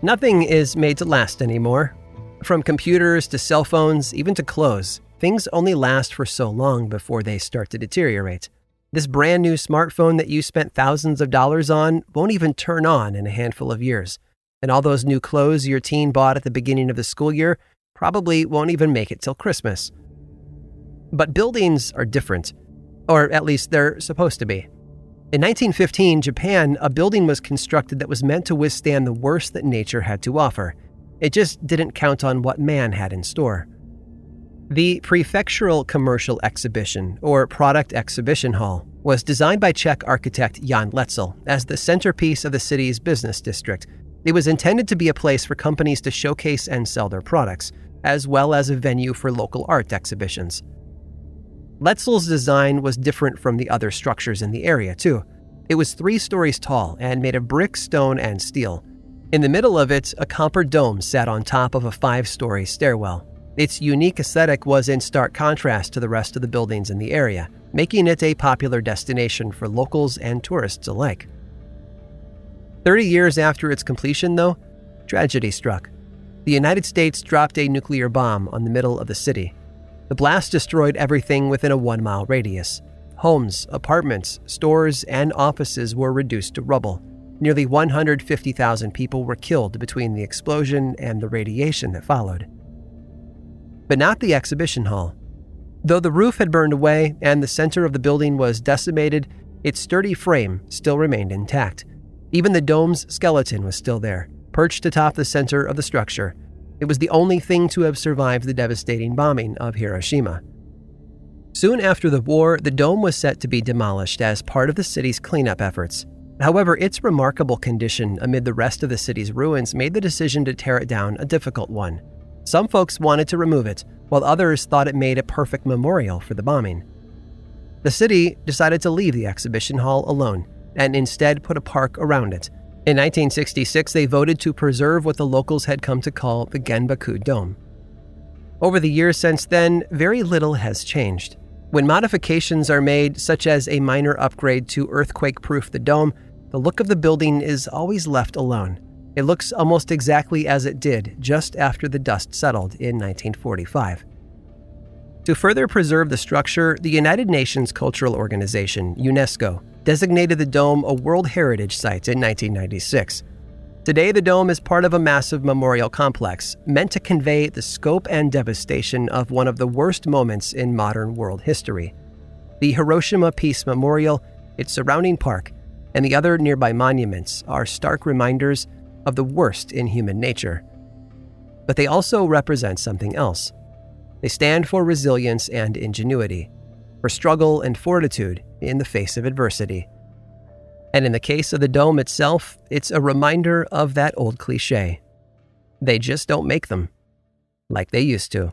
Nothing is made to last anymore. From computers to cell phones, even to clothes, things only last for so long before they start to deteriorate. This brand new smartphone that you spent thousands of dollars on won't even turn on in a handful of years. And all those new clothes your teen bought at the beginning of the school year probably won't even make it till Christmas. But buildings are different, or at least they're supposed to be. In 1915, Japan, a building was constructed that was meant to withstand the worst that nature had to offer. It just didn't count on what man had in store. The Prefectural Commercial Exhibition, or Product Exhibition Hall, was designed by Czech architect Jan Letzel as the centerpiece of the city's business district. It was intended to be a place for companies to showcase and sell their products, as well as a venue for local art exhibitions. Letzel's design was different from the other structures in the area, too. It was three stories tall and made of brick, stone, and steel. In the middle of it, a copper dome sat on top of a five story stairwell. Its unique aesthetic was in stark contrast to the rest of the buildings in the area, making it a popular destination for locals and tourists alike. Thirty years after its completion, though, tragedy struck. The United States dropped a nuclear bomb on the middle of the city, the blast destroyed everything within a one mile radius. Homes, apartments, stores, and offices were reduced to rubble. Nearly 150,000 people were killed between the explosion and the radiation that followed. But not the exhibition hall. Though the roof had burned away and the center of the building was decimated, its sturdy frame still remained intact. Even the dome's skeleton was still there, perched atop the center of the structure, it was the only thing to have survived the devastating bombing of Hiroshima. Soon after the war, the dome was set to be demolished as part of the city's cleanup efforts. However, its remarkable condition amid the rest of the city's ruins made the decision to tear it down a difficult one. Some folks wanted to remove it, while others thought it made a perfect memorial for the bombing. The city decided to leave the exhibition hall alone and instead put a park around it in 1966, they voted to preserve what the locals had come to call the Genbaku Dome. Over the years since then, very little has changed. When modifications are made, such as a minor upgrade to earthquake proof the dome, the look of the building is always left alone. It looks almost exactly as it did just after the dust settled in 1945. To further preserve the structure, the United Nations Cultural Organization, UNESCO, designated the dome a World Heritage Site in 1996. Today, the dome is part of a massive memorial complex meant to convey the scope and devastation of one of the worst moments in modern world history. The Hiroshima Peace Memorial, its surrounding park, and the other nearby monuments are stark reminders of the worst in human nature. But they also represent something else. They stand for resilience and ingenuity, for struggle and fortitude in the face of adversity. And in the case of the dome itself, it's a reminder of that old cliche. They just don't make them like they used to.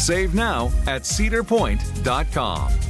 Save now at cedarpoint.com.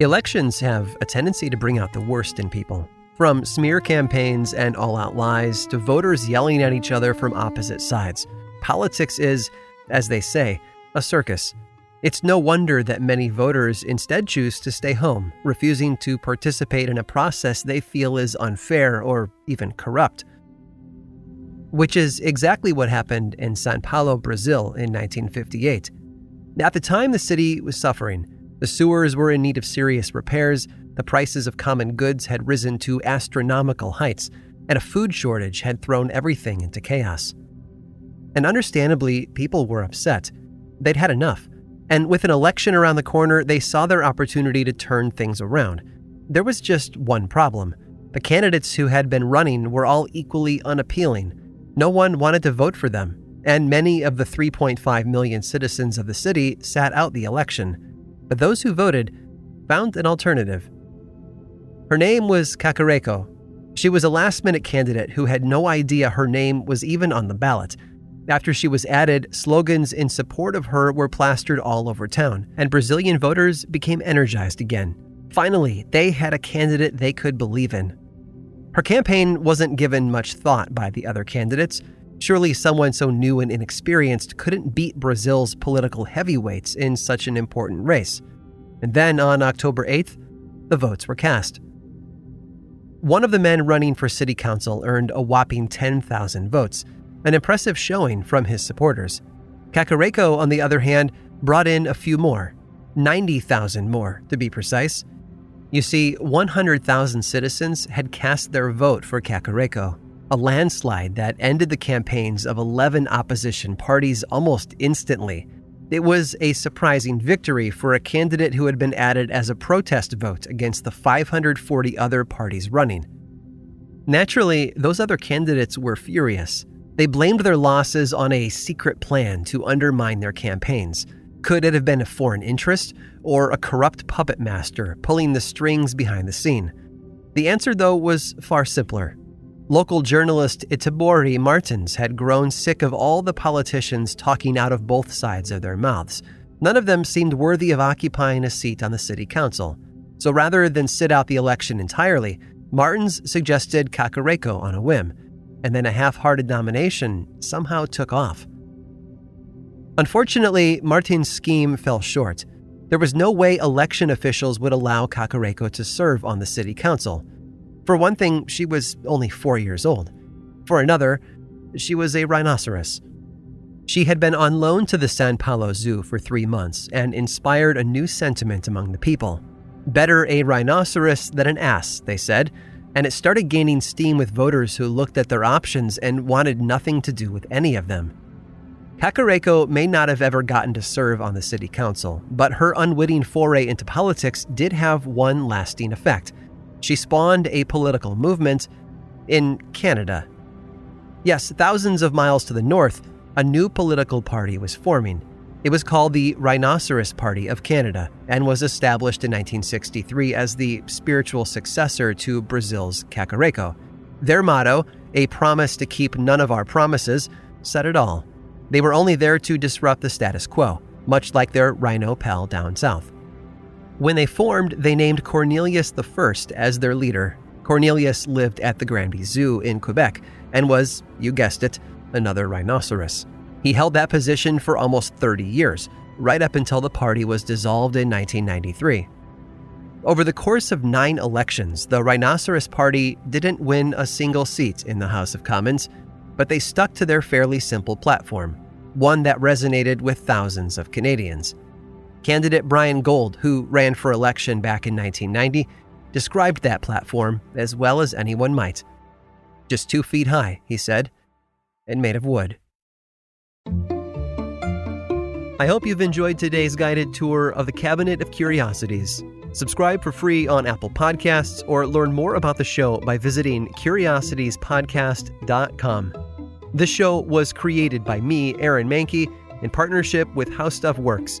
Elections have a tendency to bring out the worst in people. From smear campaigns and all out lies to voters yelling at each other from opposite sides. Politics is, as they say, a circus. It's no wonder that many voters instead choose to stay home, refusing to participate in a process they feel is unfair or even corrupt. Which is exactly what happened in Sao Paulo, Brazil in 1958. At the time, the city was suffering the sewers were in need of serious repairs, the prices of common goods had risen to astronomical heights, and a food shortage had thrown everything into chaos. And understandably, people were upset. They'd had enough. And with an election around the corner, they saw their opportunity to turn things around. There was just one problem. The candidates who had been running were all equally unappealing. No one wanted to vote for them, and many of the 3.5 million citizens of the city sat out the election but those who voted found an alternative. Her name was Cacareco. She was a last minute candidate who had no idea her name was even on the ballot. After she was added, slogans in support of her were plastered all over town, and Brazilian voters became energized again. Finally, they had a candidate they could believe in. Her campaign wasn't given much thought by the other candidates. Surely someone so new and inexperienced couldn't beat Brazil's political heavyweights in such an important race. And then on October 8th, the votes were cast. One of the men running for city council earned a whopping 10,000 votes, an impressive showing from his supporters. Cacareco, on the other hand, brought in a few more 90,000 more, to be precise. You see, 100,000 citizens had cast their vote for Cacareco, a landslide that ended the campaigns of 11 opposition parties almost instantly. It was a surprising victory for a candidate who had been added as a protest vote against the 540 other parties running. Naturally, those other candidates were furious. They blamed their losses on a secret plan to undermine their campaigns. Could it have been a foreign interest or a corrupt puppet master pulling the strings behind the scene? The answer, though, was far simpler. Local journalist Itaboraí Martins had grown sick of all the politicians talking out of both sides of their mouths. None of them seemed worthy of occupying a seat on the city council. So rather than sit out the election entirely, Martins suggested Cacareco on a whim, and then a half hearted nomination somehow took off. Unfortunately, Martins' scheme fell short. There was no way election officials would allow Cacareco to serve on the city council. For one thing, she was only four years old. For another, she was a rhinoceros. She had been on loan to the San Paulo Zoo for three months and inspired a new sentiment among the people. Better a rhinoceros than an ass, they said, and it started gaining steam with voters who looked at their options and wanted nothing to do with any of them. Cacareco may not have ever gotten to serve on the city council, but her unwitting foray into politics did have one lasting effect. She spawned a political movement in Canada. Yes, thousands of miles to the north, a new political party was forming. It was called the Rhinoceros Party of Canada and was established in 1963 as the spiritual successor to Brazil's Cacareco. Their motto, a promise to keep none of our promises, said it all. They were only there to disrupt the status quo, much like their rhino pal down south. When they formed, they named Cornelius I as their leader. Cornelius lived at the Granby Zoo in Quebec and was, you guessed it, another rhinoceros. He held that position for almost 30 years, right up until the party was dissolved in 1993. Over the course of nine elections, the Rhinoceros Party didn't win a single seat in the House of Commons, but they stuck to their fairly simple platform, one that resonated with thousands of Canadians. Candidate Brian Gold, who ran for election back in 1990, described that platform as well as anyone might. Just two feet high, he said, and made of wood. I hope you've enjoyed today's guided tour of the Cabinet of Curiosities. Subscribe for free on Apple Podcasts or learn more about the show by visiting curiositiespodcast.com. This show was created by me, Aaron Mahnke, in partnership with How Stuff Works.